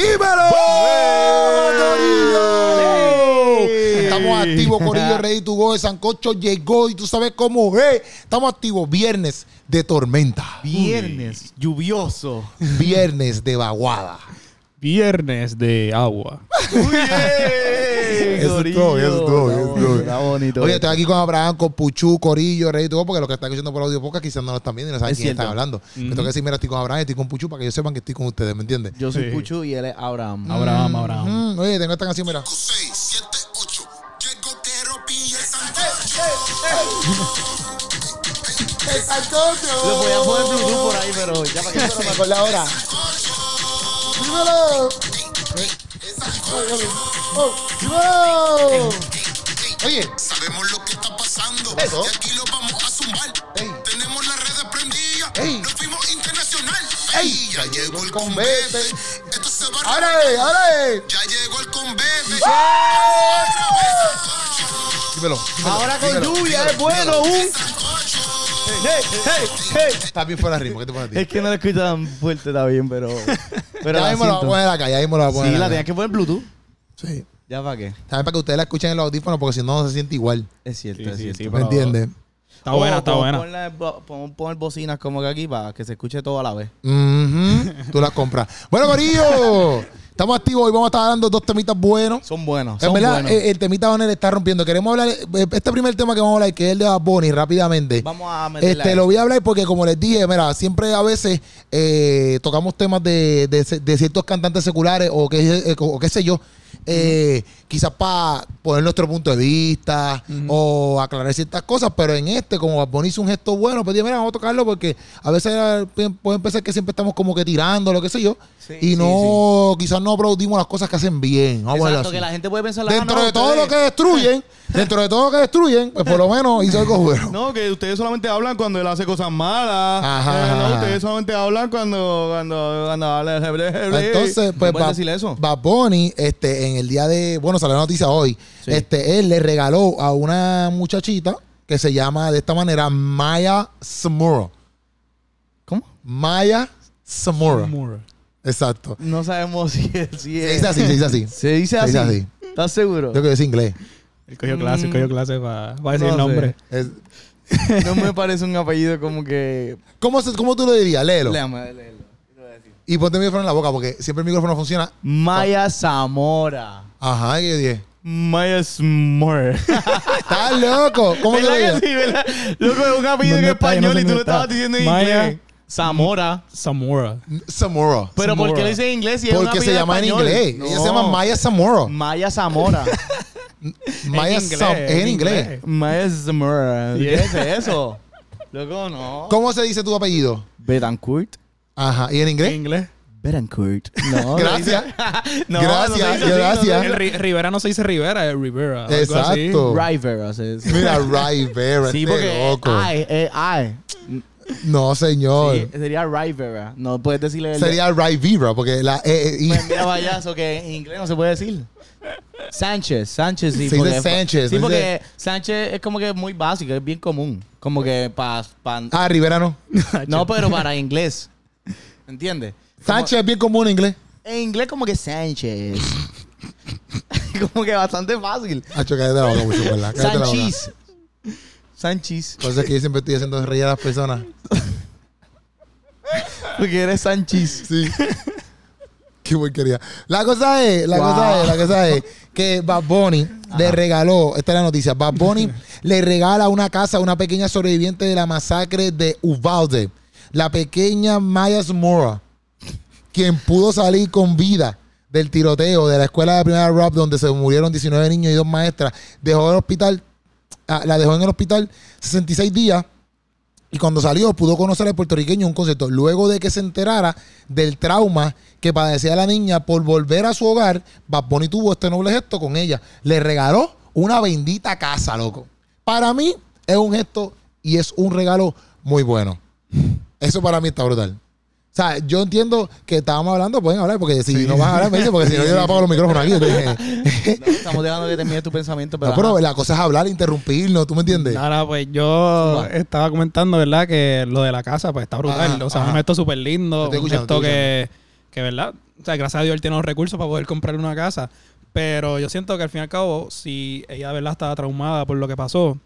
¡Dímelo! Estamos activos, Corillo, ready to go. El Sancocho llegó y tú sabes cómo es. Estamos activos. Viernes de tormenta. Viernes lluvioso. Viernes de vaguada. Viernes de agua. Todo, eso es todo, eso es todo. Está bonito. Oye, estoy aquí con Abraham, con Puchu, Corillo, Ready to Go, porque los que están escuchando por audio podcast quizás no lo están viendo y no saben Es quién cierto. están hablando. Me tengo que decir, mira, estoy con Abraham y estoy con Puchu para que ellos sepan que estoy con ustedes, ¿me entiendes? Yo soy Sí. Puchu y él es Abraham. Abraham, Abraham. Mm, oye, tengo esta canción, mira. 6, 7, 8. Llego, quiero pilla el sancocho. ¡El Sancocho! Lo voy a poner Bluetooth por ahí, pero ya para que me ahora. ¡Dímelo! Oh, ¡Dímelo! Oye, Sabemos lo que está pasando. Eso. Y aquí lo vamos a zumbar. Ey. Tenemos las redes prendidas. Ey. Nos fuimos internacional. Ey. Ya llegó el convete. Esto se va a. ¡ahora es! Ya llegó el convete. Dímelo. dímelo, Ahora con dímelo, lluvia dímelo, es bueno. dímelo. Un... Hey, hey, hey. Está bien fuera de ritmo, ¿qué te pasa a ti? Es que no lo escucho tan fuerte, está bien, pero. Pero ya la mismo la voy a siento. poner acá, ya mismo la voy a poner Sí, la acá. tenías que poner Bluetooth. Sí. ¿Ya para qué? También para que ustedes la escuchen en los audífonos porque si no, no se siente igual. Es cierto, Sí, es sí, cierto. sí, ¿Me pero- entiendes? Está buena, está buena. poner bocinas como que aquí para que se escuche todo a la vez. Ujú, Tú las compras. Bueno, Corillo, estamos activos. Hoy vamos a estar hablando dos temitas buenos. Son buenos. En Son verdad, buenos. eh, el temita Banner está rompiendo. Queremos hablar, eh, este primer tema que vamos a hablar, que es el de Bad Bunny, rápidamente. Vamos a meterle Este, a lo voy a hablar porque, como les dije, mira, siempre a veces eh, tocamos temas de, de- de ciertos cantantes seculares o qué, eh, o qué sé yo, eh, quizás para poner nuestro punto de vista o aclarar ciertas cosas, pero en este, como Bad Bunny hizo un gesto bueno, pues dije, mira, vamos a tocarlo porque a veces pueden pensar que siempre estamos como que tirando, lo que sé yo, Sí, y sí, no, quizás no aplaudimos las cosas que hacen bien. Vamos a verlo Exacto, así. que la gente puede pensar Dentro de todo lo que destruyen, dentro de todo lo que destruyen, pues por lo menos hizo algo bueno. No, que ustedes solamente hablan cuando él hace cosas malas. Ajá, Eh, no, ustedes solamente hablan cuando cuando cuando habla Entonces, pues Bad? Bad Bunny, este, en el día de, bueno, salió la noticia hoy, Sí. este, él le regaló a una muchachita que se llama de esta manera Maya Samura. ¿Cómo? Maya Samura. Exacto. No sabemos si es. Si Se es. dice así, se dice así. Se dice Se así. dice así. ¿Estás seguro? Yo creo que es inglés. Él cogió clase, él cogió clase para decir No el nombre. Es- No me parece un apellido como que. ¿cómo, ¿Cómo tú lo dirías? Léelo. Léame, léelo. ¿Qué te voy a decir? Y ponte el micrófono en la boca porque siempre el micrófono funciona. Maya Zamora. Ajá, ¿qué yo dije? Maya Smore. ¿Estás loco? ¿Cómo te lo que sí, verdad? Loco, es un apellido en español y tú lo estabas diciendo en Maya. inglés. Zamora. Zamora. Samura. Pero ¿por qué Zamora. lo dice en inglés si es Porque se llama en inglés. No. Ella se llama Maya Samura. Maya Zamora. Maya es en inglés. Maya Zamora. ¿Qué es eso? Loco, no. ¿Cómo se dice tu apellido? Betancourt. Ajá. ¿Y en ¿En inglés? inglés? Betancourt. No. Gracias. No, Gracias, no dice gracias. El Ri- Rivera no se dice Rivera, es Rivera. Exacto. Rivera se dice. Mira, Rivera, Sí, este porque loco. ay, eh, ay. No, señor. Sí, sería Rivera. No puedes decirle el- Sería Rivera, porque la E, e, Pues mira, vayazo, que en inglés no se puede decir. Sánchez, Sánchez sí. Se dice porque- Sánchez, Sí, porque Sánchez es como que muy básico, es bien común. Como que para... Ah, Rivera no. no, pero para inglés. ¿Entiendes? Sánchez es bien común en inglés. En inglés como que Sánchez. como que bastante fácil. Hacho, cállate la boca mucho, ¿verdad? Cállate. Sánchez. Sánchez. Por eso es que yo siempre estoy haciendo reír a las personas. Porque eres Sánchez. Sí. Qué porquería. La cosa es, la Wow. cosa es, la cosa es que Bad Bunny le regaló, esta es la noticia, Bad Bunny le regala una casa a una pequeña sobreviviente de la masacre de Uvalde, la pequeña Maya Zamora, quien pudo salir con vida del tiroteo de la escuela de primera rap donde se murieron 19 niños y dos maestras, dejó el hospital, ah, la dejó en el hospital 66 días y cuando salió pudo conocer al puertorriqueño un concierto. Luego de que se enterara del trauma que padecía la niña por volver a su hogar, Bad tuvo este noble gesto con ella. Le regaló una bendita casa, loco. Para mí es un gesto y es un regalo muy bueno. Eso para mí está brutal. O sea, yo entiendo que estábamos hablando, pueden hablar, porque si no van a hablar, me dicen, porque si no yo le apago los micrófonos aquí. Entonces, No, estamos dejando que termine tu pensamiento, pero... no, pero la cosa es hablar, interrumpirnos, ¿tú me entiendes? Ahora, pues yo estaba comentando, ¿verdad? Que lo de la casa, pues está brutal. Ajá, o sea, ajá. un gesto súper lindo. Un gesto te que, que verdad, o sea, gracias a Dios él tiene los recursos para poder comprarle una casa. Pero yo siento que al fin y al cabo, si ella verdad estaba traumada por lo que pasó,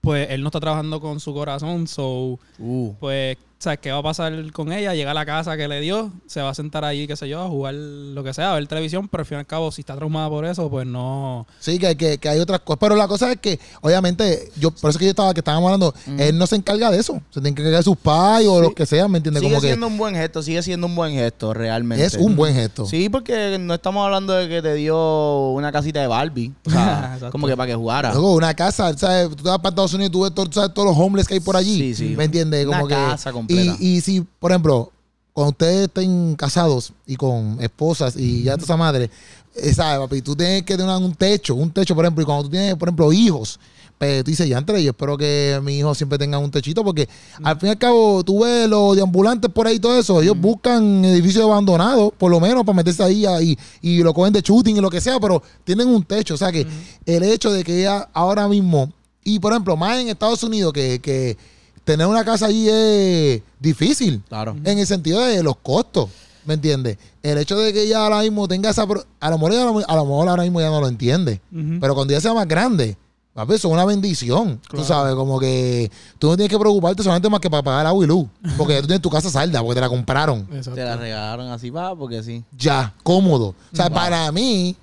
pues él no está trabajando con su corazón, so Uh. pues, ¿sabes qué va a pasar con ella? Llega a la casa que le dio, se va a sentar ahí, qué sé yo, a jugar lo que sea, a ver televisión, pero al fin y al cabo, si está traumada por eso, pues no. Sí, que, que, que hay otras cosas. Pero la cosa es que, obviamente, yo por eso que yo estaba, que estábamos hablando, él no se encarga de eso. Se tiene que encargar de sus pais o Sí. lo que sea, ¿me entiendes? Sigue Como que siendo un buen gesto, sigue siendo un buen gesto, realmente. es un buen gesto. Sí, porque no estamos hablando de que te dio una casita de Barbie. O sea, como que para que jugara. Luego, una casa, ¿sabes? Tú te vas para Estados Unidos y tú ves todo- ¿sabes? todos los homeless que hay por allí. Sí, sí. ¿Me entiendes? Una Como que, completa. Y, y si, por ejemplo, cuando ustedes estén casados y con esposas y ya toda esa madre, eh, ¿sabes, papi? Tú tienes que tener un techo, un techo, por ejemplo, y cuando tú tienes, por ejemplo, hijos, pues tú dices, ya entre yo espero que mi hijo siempre tenga un techito, porque al fin y al cabo, tú ves los deambulantes por ahí y todo eso, ellos buscan edificios abandonados, por lo menos, para meterse ahí y, y lo cogen de shooting y lo que sea, pero tienen un techo. O sea que el hecho de que ella ahora mismo, y por ejemplo, más en Estados Unidos, que, que tener una casa allí es difícil. Claro. En el sentido de los costos. ¿Me entiendes? El hecho de que ella ahora mismo tenga esa. pro- A lo mejor, ella- a lo mejor ahora mismo ya no lo entiende. Pero cuando ella sea más grande, papi, eso es una bendición. Tú Claro. sabes, como que tú no tienes que preocuparte solamente más que para pagar agua y luz. Porque ya tú tienes tu casa salda, porque te la compraron. Exacto. Te la regalaron así, va, porque sí. Ya, cómodo. O sea, para mí,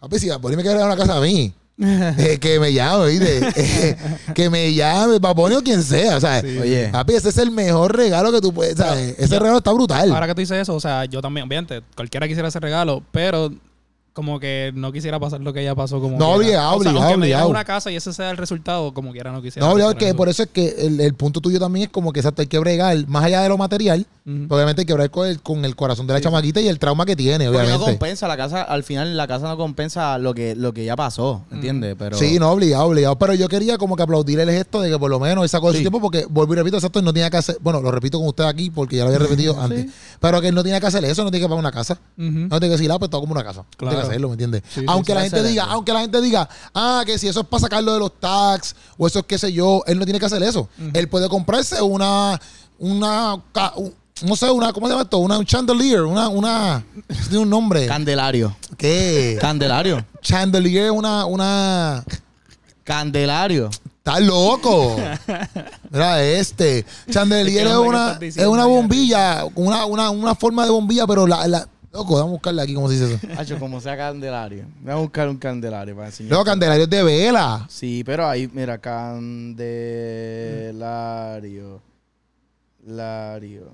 papi, si por ahí me quiere regalar una casa a mí, eh, que me llame, ¿viste? Eh, que me llame, Paponi o quien sea. O sea, Oye. papi, ese es el mejor regalo que tú puedes. ¿sabes? Ese regalo está brutal. Ahora que tú dices eso, o sea, yo también, obviamente, cualquiera quisiera ese regalo, pero como que no quisiera pasar lo que ella pasó como No, obligado, o sea, obligado, aunque me obligado. una casa y ese sea el resultado, como quiera no quisiera. No, obligado, que por eso es que el, el punto tuyo también es como que exacto, hay que bregar, más allá de lo material, obviamente hay que bregar con el, con el corazón de la chamaquita y el trauma que tiene, Porque no obviamente. compensa la casa, al final la casa no compensa lo que, lo que ya pasó, ¿entiendes? Pero Sí, no, obligado, obligado. Pero yo quería como que aplaudir el gesto de que por lo menos él sacó de su Sí. tiempo porque, vuelvo y repito, exacto, él no tenía que hacer, bueno, lo repito con usted aquí porque ya lo había repetido antes, pero que él no tiene que hacer eso, no tiene que pagar una casa. No tiene que decir, ah, pues todo como una casa. Claro. Hacerlo, ¿me entiendes? Sí, aunque sí, la gente diga, aunque la gente diga, ah, que si eso es para sacarlo de los tax o eso es qué sé yo, él no tiene que hacer eso. Él puede comprarse una, una, no sé, una, ¿cómo se llama esto? Una, un chandelier, una, una, tiene un nombre. Candelario. ¿Qué? Candelario. Chandelier, una, una, Candelario. Está loco. Mira este. Chandelier Es que no una, estás es una bombilla, una, una, una forma de bombilla, pero la, la loco, vamos a buscarla aquí cómo se dice eso. Hacho, como sea Candelario. Voy a buscar un Candelario para enseñar. Luego Candelario es de vela. Sí, pero ahí, mira, Candelario. Lario.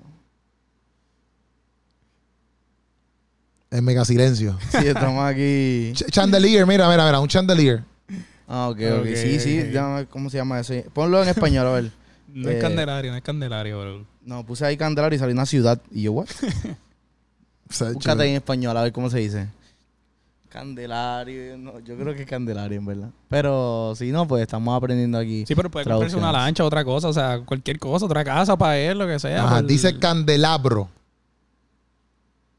En mega silencio. Sí, estamos aquí. Ch- chandelier, mira, mira, mira, un chandelier. Ah, ok, ok. Ok. Sí, sí. déjame ¿Cómo se llama eso? Ponlo en español, a ver. No Eh, es candelario, no es candelario, bro. No, puse ahí Candelario y salió una ciudad. Y yo, ¿what? Búscate en español, a ver cómo se dice. Candelario. No, yo creo que es Candelario, en verdad. Pero si no, pues estamos aprendiendo aquí. Sí, pero puede comprarse una lancha, otra cosa, o sea, cualquier cosa, otra casa para él, lo que sea. Ajá, por- dice candelabro.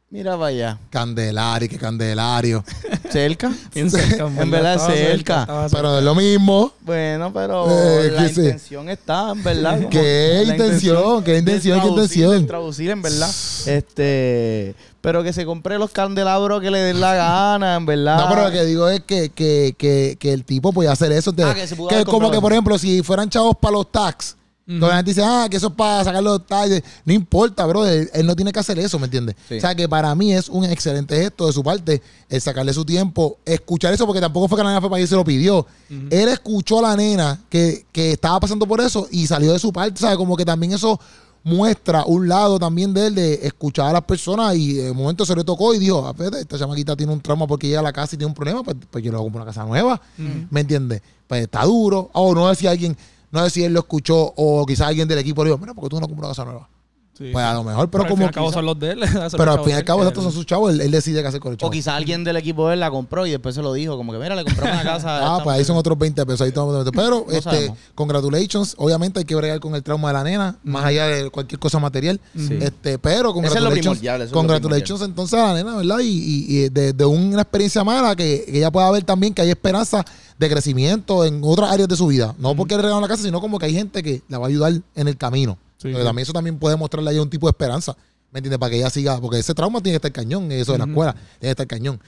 Mira para allá. Candelario, que candelario. ¿Cerca? Bien cerca, En verdad, estaba cerca. cerca. Pero es lo mismo. Bueno, pero Eh, la ¿qué sé? intención está, en verdad. como- ¿Qué intención? ¿Qué intención? ¿Qué intención? traducir, en verdad. Este, pero que se compre los candelabros que le den la gana, en verdad. No, pero lo que digo es que, que, que, que el tipo podía hacer eso. de- Ah, que se pudo que haber como comprado que, por ejemplo, si fueran chavos para los tax, Ujú. la gente dice, ah, que eso es para sacar los tax. No importa, bro. Él, él no tiene que hacer eso, ¿me entiendes? Sí. O sea, que para mí es un excelente gesto de su parte el sacarle su tiempo, escuchar eso, porque tampoco fue que la nena fue para que se lo pidió. Él escuchó a la nena que, que estaba pasando por eso y salió de su parte, ¿sabes? Como que también eso muestra un lado también de él de escuchar a las personas y de momento se le tocó y dijo, ah, espérate, esta chamaquita tiene un trauma porque llega a la casa y tiene un problema, pues, pues yo le voy a comprar una casa nueva, ¿me entiendes? Pues está duro, o no sé si alguien, no sé si él lo escuchó o quizás alguien del equipo le dijo, mira, porque tú no compras una casa nueva. Sí, Pues a lo mejor, pero, al como fin y al cabo son los de él. pero al fin y al cabo estos son sus chavos, él, él decide qué hacer con el O chavo. quizá alguien del equipo de él la compró y después se lo dijo, como que mira, le compramos una casa. Ah, pues ahí son mujer". otros 20 pesos. Ahí estamos- Pero, No este, sabemos. congratulations. Obviamente hay que bregar con el trauma de la nena, más allá de cualquier cosa material. Sí. Este, pero Eso es lo congratulations. es lo congratulations entonces a la nena, ¿verdad? Y, y- y de, de una experiencia mala que, que ella pueda ver también que hay esperanza de crecimiento en otras áreas de su vida. No porque le regalan la casa, sino como que hay gente que la va a ayudar en el camino. Sí, sí. también eso también puede mostrarle a ella un tipo de esperanza. ¿Me entiendes? Para que ella siga, porque ese trauma tiene que estar cañón, eso de la escuela, tiene que estar cañón.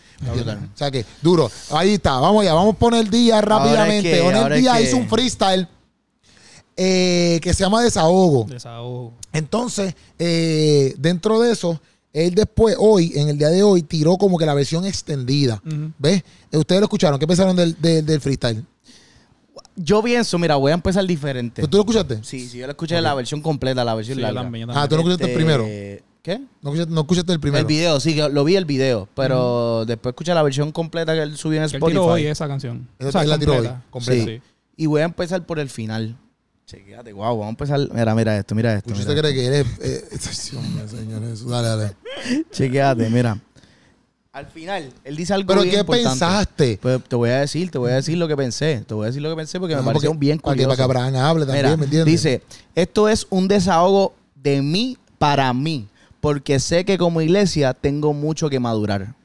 O sea que, duro. Ahí está, vamos allá, vamos a poner día rápidamente. que- ahora es que- hizo un freestyle eh, que se llama Desahogo. Desahogo. Entonces, eh, dentro de eso, él después, hoy, en el día de hoy, tiró como que la versión extendida. ¿Ves? Eh, Ustedes lo escucharon. ¿Qué pensaron del, del, del freestyle? Yo pienso, mira, voy a empezar diferente. ¿Tú lo escuchaste? Sí, sí, yo lo escuché la versión completa, la versión Sí, yo larga. también, yo Ah, tú no escuchaste el primero. ¿Qué? ¿No escuchaste, no escuchaste el primero? El video, sí, lo vi el video, pero después escuché la versión completa que él subió en Que él tiró hoy Spotify. esa canción. Él- él la tiró hoy, completa. Sí. Y voy a empezar por el final. Chequéate, wow, vamos a empezar. Mira, mira esto, mira esto. Mira ¿Usted cree que eres... Eh, Dios mío, señor Jesús. Dale, dale. Chequéate, mira. Al final, él dice algo ¿Pero bien qué importante. pensaste? Pues te voy a decir, te voy a decir lo que pensé. Te voy a decir lo que pensé porque me Ah, pareció porque- bien para que, curioso. para que Abraham hable también, Mira, ¿me entiendes? dice, esto es un desahogo de mí para mí, porque sé que como iglesia tengo mucho que madurar.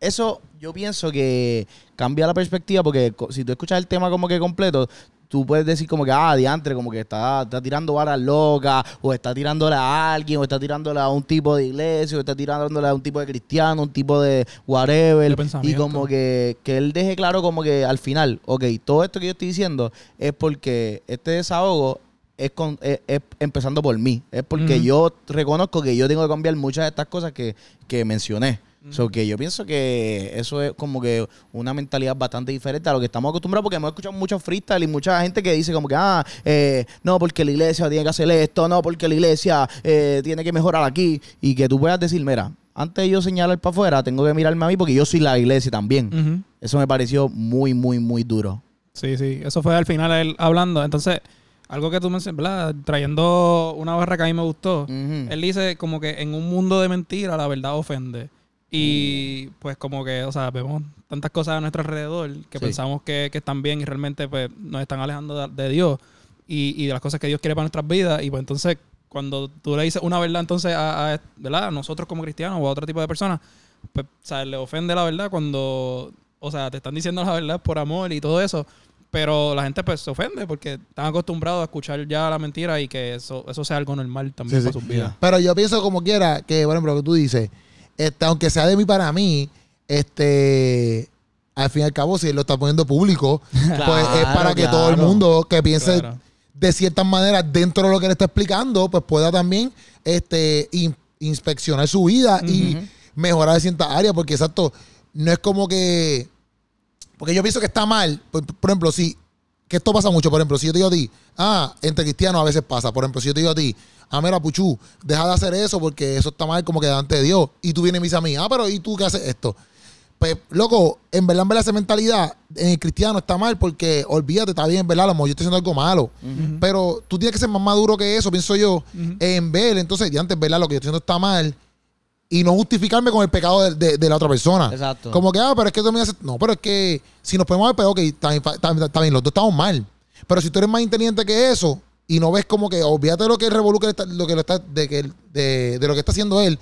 Eso yo pienso que cambia la perspectiva porque si tú escuchas el tema como que completo, tú puedes decir como que, ah, diantre, como que está, está tirando varas locas, o está tirándole a alguien, o está tirándole a un tipo de iglesia, o está tirándole a un tipo de cristiano, un tipo de whatever. Y como que, que él deje claro como que al final, ok, todo esto que yo estoy diciendo es porque este desahogo es, con, es, es empezando por mí. Es porque yo reconozco que yo tengo que cambiar muchas de estas cosas que, que mencioné. So que yo pienso que eso es como que una mentalidad bastante diferente a lo que estamos acostumbrados porque hemos escuchado muchos freestyle y mucha gente que dice como que, ah, eh, no, porque la iglesia tiene que hacer esto, no, porque la iglesia eh, tiene que mejorar aquí. Y que tú puedas decir, mira, antes de yo señalar para afuera, tengo que mirarme a mí porque yo soy la iglesia también. Eso me pareció muy, muy, muy duro. Sí, sí. Eso fue al final él hablando. Entonces, algo que tú mencionas. Trayendo una barra que a mí me gustó. Él dice como que en un mundo de mentira la verdad ofende. Y pues como que, o sea, vemos tantas cosas a nuestro alrededor que Sí. pensamos que, que están bien y realmente pues nos están alejando de, de Dios y, y de las cosas que Dios quiere para nuestras vidas. Y pues entonces cuando tú le dices una verdad entonces a, a- ¿verdad? a nosotros como cristianos o a otro tipo de personas, pues, o sea, le ofende la verdad cuando, o sea, te están diciendo la verdad por amor y todo eso. Pero la gente pues se ofende porque están acostumbrados a escuchar ya la mentira y que eso, eso sea algo normal también Sí, para sí. sus vidas. Pero yo pienso como quiera que, por ejemplo, lo que tú dices, este, aunque sea de mí para mí, este, al fin y al cabo, si él lo está poniendo público, pues es para que todo el mundo que piense Claro. de ciertas maneras dentro de lo que él está explicando, pues pueda también este, in- inspeccionar su vida y mejorar ciertas áreas, porque exacto, no es como que, porque yo pienso que está mal, por, por ejemplo, si, que esto pasa mucho, por ejemplo, si yo te digo a ti, ah, entre cristianos a veces pasa, por ejemplo, si yo te digo a ti, ah, mira, Puchu, deja de hacer eso porque eso está mal como que delante de Dios, y tú vienes y me dices a mí, ah, pero ¿y tú qué haces esto? Pues, loco, en verdad, en verdad, esa mentalidad en el cristiano está mal porque, olvídate, está bien, en verdad, a lo mejor yo estoy haciendo algo malo. Pero tú tienes que ser más maduro que eso, pienso yo, en ver, entonces, ya antes, ¿verdad? Lo que yo estoy haciendo está mal y no justificarme con el pecado de, de- de la otra persona. Exacto. Como que, ah, pero es que tú me haces. No, pero es que si nos ponemos al peor, ok, está bien, los dos estamos mal. Pero si tú eres más inteligente que eso y no ves como que, olvídate de lo que el revolú que le está- lo que lo está, de, que, de, de lo que está haciendo él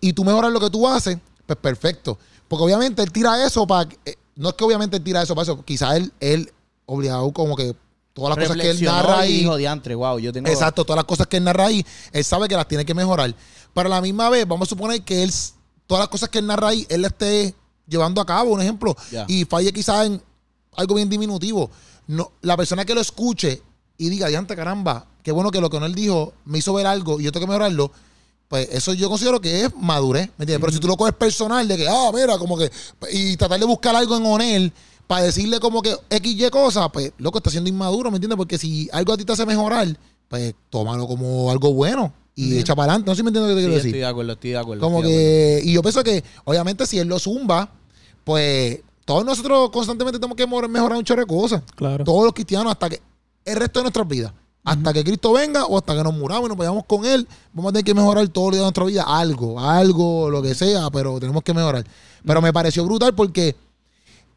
y tú mejoras lo que tú haces, pues perfecto. Porque obviamente él tira eso para. no es que obviamente él tira eso para eso, quizás él, él obligado como que todas las cosas que él narra ahí. dijo, diantre, wow, yo tengo... Exacto, todas las cosas que él narra ahí, él sabe que las tiene que mejorar. Pero a la misma vez, vamos a suponer que él, todas las cosas que él narra ahí, él las esté llevando a cabo, un ejemplo, y falle quizás en algo bien diminutivo. No, la persona que lo escuche y diga, diante caramba, qué bueno que lo que él dijo me hizo ver algo y yo tengo que mejorarlo, pues eso yo considero que es madurez, ¿me entiendes? Pero si tú lo coges personal de que, ah, mira, como que, y tratar de buscar algo en Onel para decirle como que X, Y cosas, pues, loco, está siendo inmaduro, ¿me entiendes? Porque si algo a ti te hace mejorar, pues, tómalo como algo bueno y echa para adelante. No sé si me entiendes lo que Sí, quiero estoy decir. de acuerdo, estoy de acuerdo. Como estoy de que, y yo pienso que, obviamente, si él lo zumba, pues, todos nosotros constantemente tenemos que mejorar un chorro de cosas. Claro. Todos los cristianos, hasta que el resto de nuestras vidas. Hasta que Cristo venga o hasta que nos muramos y nos vayamos con Él, vamos a tener que mejorar todos los días de nuestra vida. Algo, algo, lo que sea, pero tenemos que mejorar. Pero me pareció brutal porque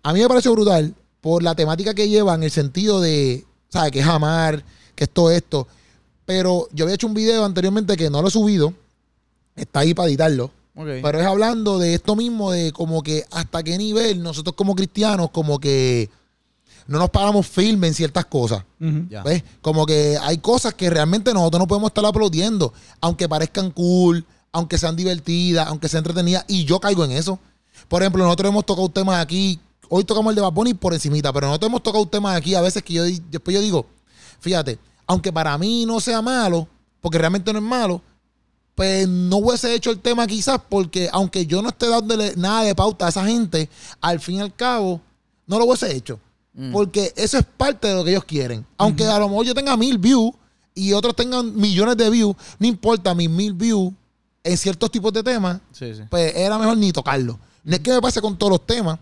a mí me pareció brutal por la temática que lleva en el sentido de, ¿sabes? Que es amar, que esto, esto. Pero yo había hecho un video anteriormente que no lo he subido. Está ahí para editarlo. Pero es hablando de esto mismo, de como que hasta qué nivel nosotros como cristianos, como que no nos paramos firme en ciertas cosas. ¿Ves? Como que hay cosas que realmente nosotros no podemos estar aplaudiendo, aunque parezcan cool, aunque sean divertidas, aunque sean entretenidas, y yo caigo en eso. Por ejemplo, nosotros hemos tocado temas aquí, hoy tocamos el de Bad Bunny por encimita, pero nosotros hemos tocado temas aquí a veces que yo después yo digo, fíjate, aunque para mí no sea malo, porque realmente no es malo, pues no hubiese hecho el tema quizás porque aunque yo no esté dándole nada de pauta a esa gente, al fin y al cabo, no lo hubiese hecho. Porque eso es parte de lo que ellos quieren. Aunque a lo mejor yo tenga mil views y otros tengan millones de views, no importa, mis mil views en ciertos tipos de temas, Sí, sí. pues era mejor ni tocarlo. No es que me pase con todos los temas,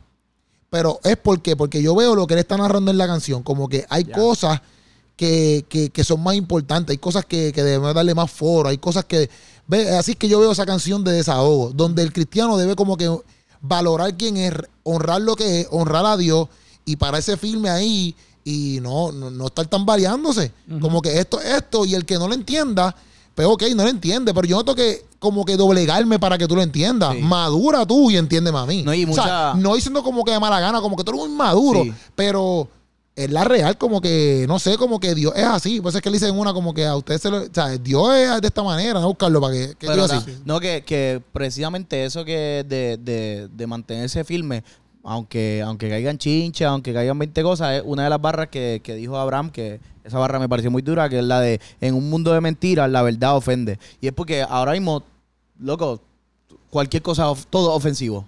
pero es porque, porque yo veo lo que él está narrando en la canción, como que hay cosas que, que- que son más importantes, hay cosas que, que debemos darle más foro, hay cosas que... Ve, así es que yo veo esa canción de desahogo, donde el cristiano debe como que valorar quién es, honrar lo que es, honrar a Dios y para ese firme ahí y no, no, no estar tan variándose. Como que esto es esto y el que no lo entienda, pues ok, no lo entiende, pero yo no tengo que como que doblegarme para que tú lo entiendas. Sí. Madura tú y entiéndeme a mí. No, y O sea, mucha- no diciendo como que de mala gana, como que tú eres muy maduro, Sí. pero es la real, como que, no sé, como que Dios es así. Por eso es que le dicen una como que a ustedes se lo. O sea, Dios es de esta manera, no buscarlo para que. que Pero así. no, que, que precisamente eso que de, de, de mantenerse firme, aunque, aunque caigan chinchas, aunque caigan 20 cosas, es una de las barras que, que dijo Abraham, que esa barra me pareció muy dura, que es la de en un mundo de mentiras, la verdad ofende. Y es porque ahora mismo, loco, cualquier cosa, todo ofensivo.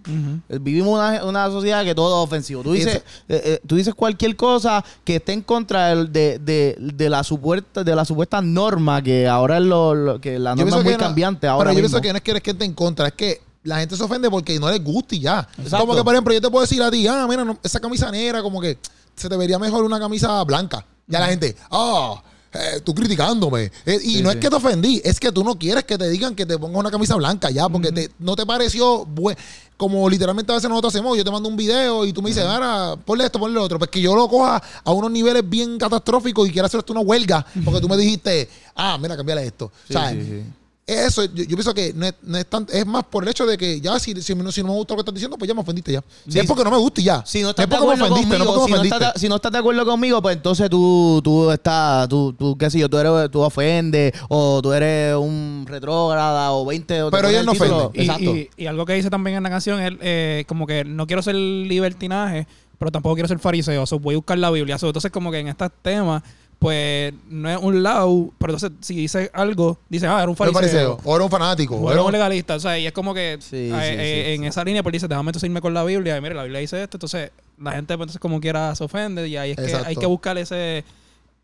Vivimos una, una sociedad que todo es ofensivo. Tú dices, eh, eh, tú dices cualquier cosa que esté en contra de, de, de la supuesta de la supuesta norma que ahora es lo, lo- que la norma es muy que no- cambiante ahora Pero yo mismo. pienso que no es que eres que esté en contra, es que la gente se ofende porque no les gusta y ya. Exacto. Como que, por ejemplo, yo te puedo decir a ti, ah, mira, no, esa camisa negra, como que se te vería mejor una camisa blanca. Ya la gente, ah, eh, tú criticándome. Eh, y Sí, no sí. es que te ofendí, es que tú no quieres que te digan que te pongas una camisa blanca ya, porque te- no te pareció buen- como literalmente a veces nosotros hacemos, yo te mando un video y tú me dices, ahora, ponle esto, ponle lo otro, pues que yo lo coja a unos niveles bien catastróficos y quiera hacer esto una huelga, porque tú me dijiste, ah, mira, cambiale esto. Sí, sí. Eso, yo, yo pienso que no es, no es tan- es más por el hecho de que ya si, si, no- si no me gusta lo que estás diciendo, pues ya me ofendiste ya. Sí, es porque no me gusta y ya. Si no es estás de porque me acuerdo ofendiste, no conmigo, porque si me no, estás, si no estás de acuerdo conmigo, pues entonces tú, tú estás, tú, tú, qué sé yo, tú eres, tú ofendes, o tú eres un retrógrada, o 20, o Pero pones ellos el no ofenden. Y, Exacto. y- y algo que dice también en la canción es eh, como que no quiero ser libertinaje, pero tampoco quiero ser fariseo. So, voy a buscar la Biblia. Entonces, como que en estos temas, pues no es un lado, pero entonces si dice algo, dice, ah, era un fariseo. fariseo, o era un fanático. O era un legalista. O sea, y es como que Sí, eh, sí, eh, sí, en esa línea, pues dice, déjame entonces irme con la Biblia. Y mire, la Biblia dice esto. Entonces, la gente, pues, entonces, como quiera, se ofende. Y ahí es que hay que buscar ese,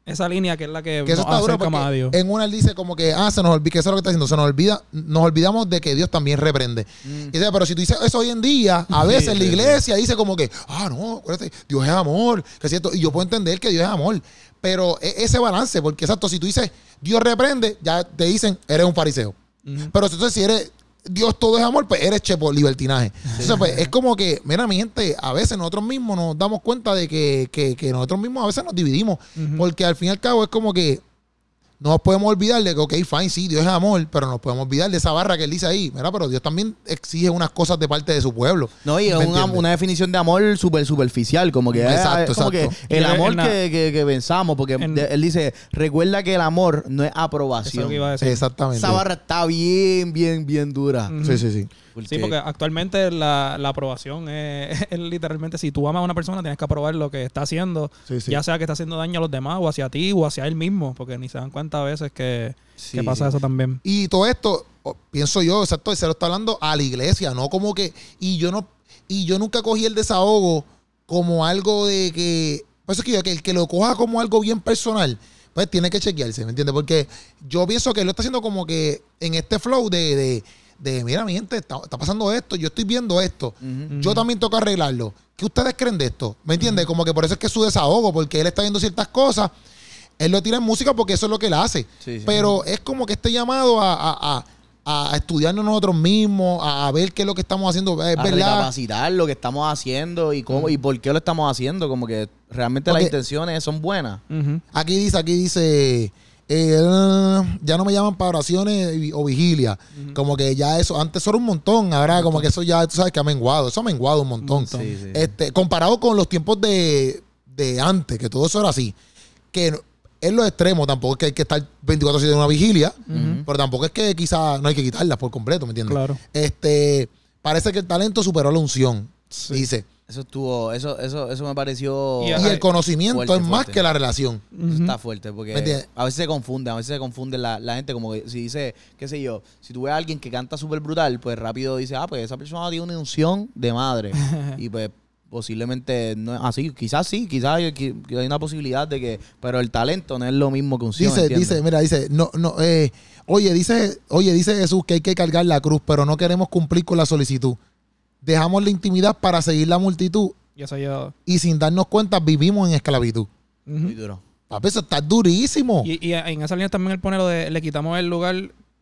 esa línea que es la que, que eso nos está duro acerca más a porque Dios. en una él dice como que, ah, se nos olvida, que eso es lo que está diciendo, se nos olvida, nos olvidamos de que Dios también reprende. Mm. Y dice, pero si tú dices eso hoy en día, a veces la iglesia dice como que, ah, no, acuérdate, Dios es amor, que es cierto, y yo puedo entender que Dios es amor, pero e- ese balance, porque exacto, si tú dices Dios reprende, ya te dicen, eres un fariseo. Ujú. Pero si entonces si eres Dios todo es amor, pues eres chepo libertinaje. Entonces, pues es como que, mira, mi gente, a veces nosotros mismos nos damos cuenta de que, que- que nosotros mismos a veces nos dividimos. Porque al fin y al cabo es como que no nos podemos olvidar de que, ok, fine, sí, Dios es amor, pero nos podemos olvidar de esa barra que él dice ahí. Mira, pero Dios también exige unas cosas de parte de su pueblo. No, y es ¿Me una, una definición de amor súper superficial, como que, Exacto, es como exacto. que el amor la- que, que- que pensamos, porque en- él dice, recuerda que el amor no es aprobación. lo que iba a decir. Exactamente. Esa barra está bien, bien, bien dura. Sí, sí, sí. Sí, porque actualmente la, la aprobación es, es literalmente si tú amas a una persona tienes que aprobar lo que está haciendo, Sí, sí. ya sea que está haciendo daño a los demás o hacia ti o hacia él mismo, porque ni se dan cuenta a veces que, que pasa eso también. Y todo esto, pienso yo, exacto, se lo está hablando a la iglesia, no como que, y yo no, y yo nunca cogí el desahogo como algo de que, por eso es que yo, que el que lo coja como algo bien personal, pues tiene que chequearse, ¿me entiendes? Porque yo pienso que él lo está haciendo como que en este flow de, de, de, mira, mi gente, está, está pasando esto, yo estoy viendo esto, yo también toca arreglarlo. ¿Qué ustedes creen de esto? ¿Me entiendes? Como que por eso es que es su desahogo, porque él está viendo ciertas cosas. Él lo tira en música porque eso es lo que él hace. Sí, sí. Pero es como que este llamado a, a, a, a estudiarnos nosotros mismos, a, a ver qué es lo que estamos haciendo. Es a verdad. recapacitar lo que estamos haciendo y cómo y por qué lo estamos haciendo. Como que realmente Porque- las intenciones son buenas. Aquí dice, aquí dice, eh, ya no me llaman para oraciones o vigilia. Como que ya eso, antes era un montón, ahora como que eso ya, tú sabes que ha menguado, eso ha menguado un montón. Sí, sí. Este, comparado con los tiempos de, de antes, que todo eso era así. Que en los extremos. Tampoco es que hay que estar 24-7 en una vigilia, pero tampoco es que quizás no hay que quitarlas por completo, ¿me entiendes? Claro. Este, parece que el talento superó la unción. Sí. Dice. Eso estuvo, eso, eso, eso me pareció. Y el conocimiento Fuerte, es más fuerte. que la relación. Eso está fuerte porque a veces se confunden, a veces se confunde la, la gente como que si dice, qué sé yo, si tú ves a alguien que canta súper brutal, pues rápido dice, ah, pues esa persona tiene una unción de madre. y pues posiblemente no es así, quizás sí, quizás hay, que hay una posibilidad de que, pero el talento no es lo mismo que unción. Dice, ¿entiendes? dice, mira, dice, no, no, eh, oye, dice, oye, dice Jesús que hay que cargar la cruz, pero no queremos cumplir con la solicitud. Dejamos la intimidad para seguir la multitud Y eso ya. y sin darnos cuenta vivimos en esclavitud. Ujú. Muy duro. Papi, eso está durísimo. Y, y en esa línea también él pone lo de le quitamos el lugar,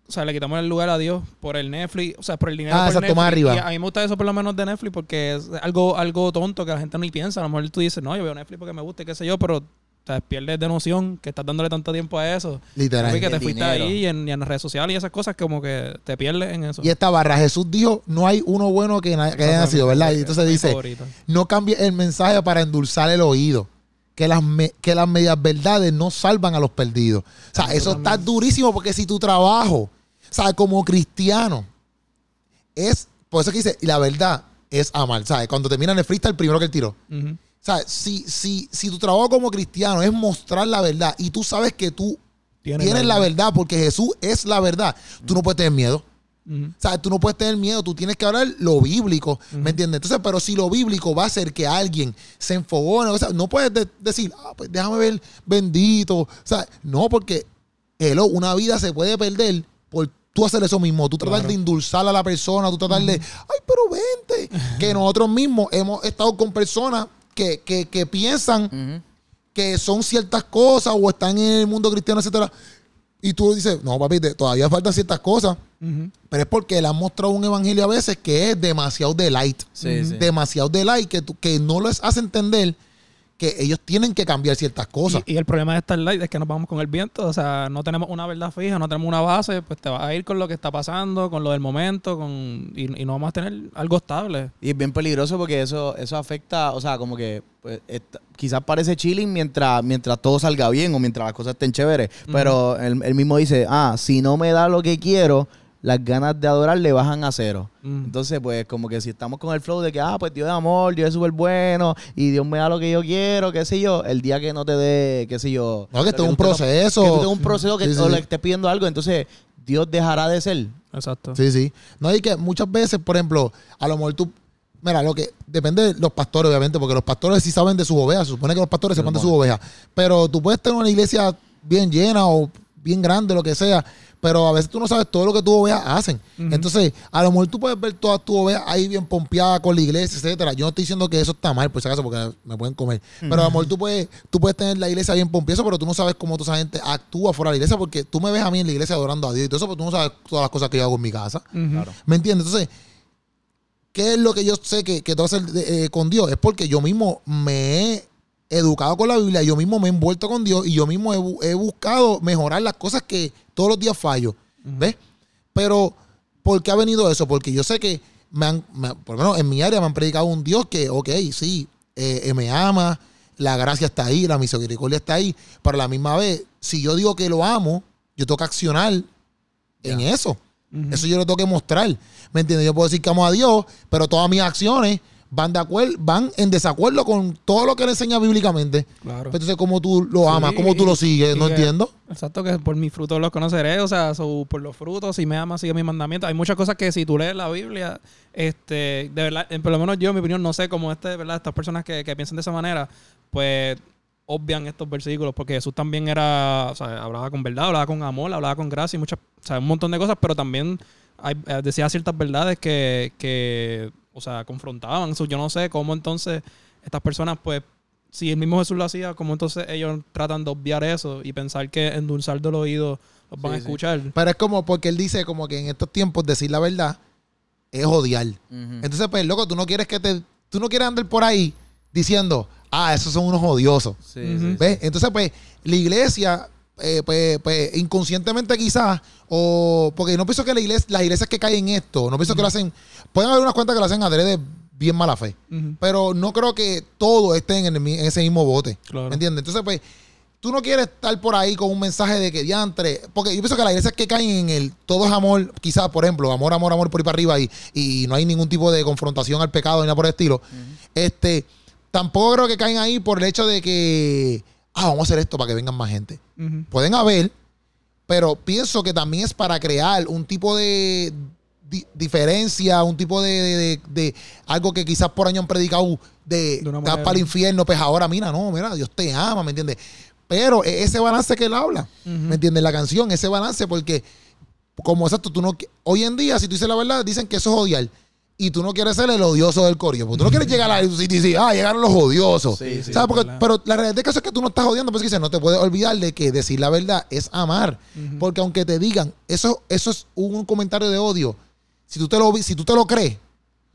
o sea, le quitamos el lugar a Dios por el Netflix, o sea, por el dinero. Ah, por exacto, Netflix. más arriba. Y a, a mí me gusta eso por lo menos de Netflix porque es algo, algo tonto que la gente ni piensa. A lo mejor tú dices, no, yo veo Netflix porque me gusta y qué sé yo, pero te pierdes de noción que estás dándole tanto tiempo a eso. Literal. Papi, que te fuiste dinero. ahí y en, y en las redes sociales y esas cosas como que te pierdes en eso. Y esta barra, Jesús dijo, no hay uno bueno que, na- que haya nacido, ¿verdad? Y entonces dice, favorito. no cambie el mensaje para endulzar el oído. Que las, me- que las medias verdades no salvan a los perdidos. O sea, eso está durísimo porque si tu trabajo, o sea, como cristiano, es, por eso que dice, y la verdad es amar. ¿Sabes? Cuando termina el freestyle, primero que el tiro. O sea, si, si, si tu trabajo como cristiano es mostrar la verdad y tú sabes que tú Tienes tienes la verdad porque Jesús es la verdad, tú no puedes tener miedo. O sea, tú no puedes tener miedo, tú tienes que hablar lo bíblico, ¿me entiendes? Entonces, pero si lo bíblico va a hacer que alguien se enfogone, o sea, no puedes de- decir, ah, pues déjame ver, bendito. O sea, no, porque, hello, una vida se puede perder por tú hacer eso mismo, tú tratar Claro. de endulzar a la persona, tú tratar de, ay, pero vente. que nosotros mismos hemos estado con personas que, que, que piensan que son ciertas cosas o están en el mundo cristiano, etcétera. Y tú dices, no, papi, te- todavía faltan ciertas cosas. Pero es porque le han mostrado un evangelio a veces que es demasiado de light. Sí, sí. Demasiado de light que, tú- que no les hace entender que ellos tienen que cambiar ciertas cosas. Y, y el problema de Starlight es que nos vamos con el viento, o sea, no tenemos una verdad fija, no tenemos una base, pues te vas a ir con lo que está pasando, con lo del momento, con y, y no vamos a tener algo estable. Y es bien peligroso porque eso, eso afecta, o sea, como que pues, esta- quizás parece chilling mientras, mientras todo salga bien o mientras las cosas estén chéveres. Pero él, él mismo dice, ah, si no me da lo que quiero, las ganas de adorar le bajan a cero. Mm. Entonces, pues, como que si estamos con el flow de que, ah, pues Dios es amor, Dios es súper bueno y Dios me da lo que yo quiero, qué sé yo, el día que no te dé, qué sé yo. No, que esto es un no- proceso. que un proceso que Sí, sí, o le estés pidiendo algo, entonces Dios dejará de ser. Exacto. Sí, sí. No, y que muchas veces, por ejemplo, a lo mejor tú. Mira, lo que depende de los pastores, obviamente, porque los pastores sí saben de sus ovejas. Se supone que los pastores sepan de sus ovejas. Pero tú puedes tener una iglesia bien llena o bien grande, lo que sea. Pero a veces tú no sabes todo lo que tus ovejas hacen. Entonces, a lo mejor tú puedes ver todas tus ovejas ahí bien pompeadas con la iglesia, etcétera. Yo no estoy diciendo que eso está mal, por si acaso, porque me pueden comer. Pero a lo mejor tú puedes, tú puedes tener la iglesia bien pompeada, pero tú no sabes cómo toda esa gente actúa fuera de la iglesia, porque tú me ves a mí en la iglesia adorando a Dios y todo eso, pero tú no sabes todas las cosas que yo hago en mi casa. ¿Me entiendes? Entonces, ¿qué es lo que yo sé que, que que hacer eh, con Dios? Es porque yo mismo me he educado con la Biblia, yo mismo me he envuelto con Dios y yo mismo he, bu- he buscado mejorar las cosas que todos los días fallo. ¿Ves? Pero, ¿por qué ha venido eso? Porque yo sé que, me han, me- por lo menos en mi área, me han predicado un Dios que, ok, sí, eh, eh, me ama, la gracia está ahí, la misericordia está ahí, pero a la misma vez, si yo digo que lo amo, yo tengo que accionar en eso. Eso yo lo tengo que mostrar. ¿Me entiendes? Yo puedo decir que amo a Dios, pero todas mis acciones van de acuerdo, van en desacuerdo con todo lo que le enseña bíblicamente. Claro. Entonces, ¿cómo tú lo Sí, amas? ¿Cómo tú y- lo sigues? No que- entiendo. Exacto, que por mis frutos los conoceré, o sea, so, por los frutos, si me amas, sigue mis mandamientos. Hay muchas cosas que si tú lees la Biblia, este, de verdad, eh, por lo menos yo, en mi opinión, no sé cómo este, verdad, estas personas que, que piensan de esa manera, pues obvian estos versículos, porque Jesús también era, o sea, hablaba con verdad, hablaba con amor, hablaba con gracia y muchas, o sea, un montón de cosas, pero también hay- eh, decía ciertas verdades que, que, o sea, confrontaban. So, yo no sé cómo entonces estas personas, pues, si el mismo Jesús lo hacía, como entonces ellos tratan de obviar eso y pensar que endulzar del oído los van Sí, a sí. escuchar. Pero es como porque él dice como que en estos tiempos decir la verdad es odiar. Entonces, pues, loco, tú no quieres que te... Tú no quieres andar por ahí diciendo, ah, esos son unos odiosos. Sí. ¿Ves? Entonces, pues, la iglesia, eh, pues, pues, inconscientemente quizás, o porque no pienso que la iglesia, las iglesias que caen en esto, no pienso que lo hacen, pueden haber unas cuantas que lo hacen adrede bien mala fe, pero no creo que todo esté en, el mi- en ese mismo bote. Claro. ¿Me entiendes? Entonces, pues, tú no quieres estar por ahí con un mensaje de que diantre, porque yo pienso que las iglesias que caen en el todo es amor, quizás, por ejemplo, amor, amor, amor por ahí para arriba y, y no hay ningún tipo de confrontación al pecado ni nada por el estilo, este, tampoco creo que caen ahí por el hecho de que, ah, vamos a hacer esto para que vengan más gente. Pueden haber, pero pienso que también es para crear un tipo de di- diferencia, un tipo de, de- de- de algo que quizás por año han predicado de, De una "Te vas manera. para el infierno, pues ahora mira, no, mira, Dios te ama, ¿me entiendes? Pero e- ese balance que él habla, ¿me entiendes? La canción, ese balance, porque como exacto, tú no hoy en día, si tú dices la verdad, dicen que eso es odiar. Y tú no quieres ser el odioso del corillo. Porque tú no quieres llegar a la y decir, ah, llegaron los odiosos. Sí, sí, ¿Sabes? Porque- pero la realidad del caso es que tú no estás odiando, pues dice, no te puedes olvidar de que decir la verdad es amar. Porque aunque te digan, eso, eso es un comentario de odio. Si tú te lo si tú te lo crees,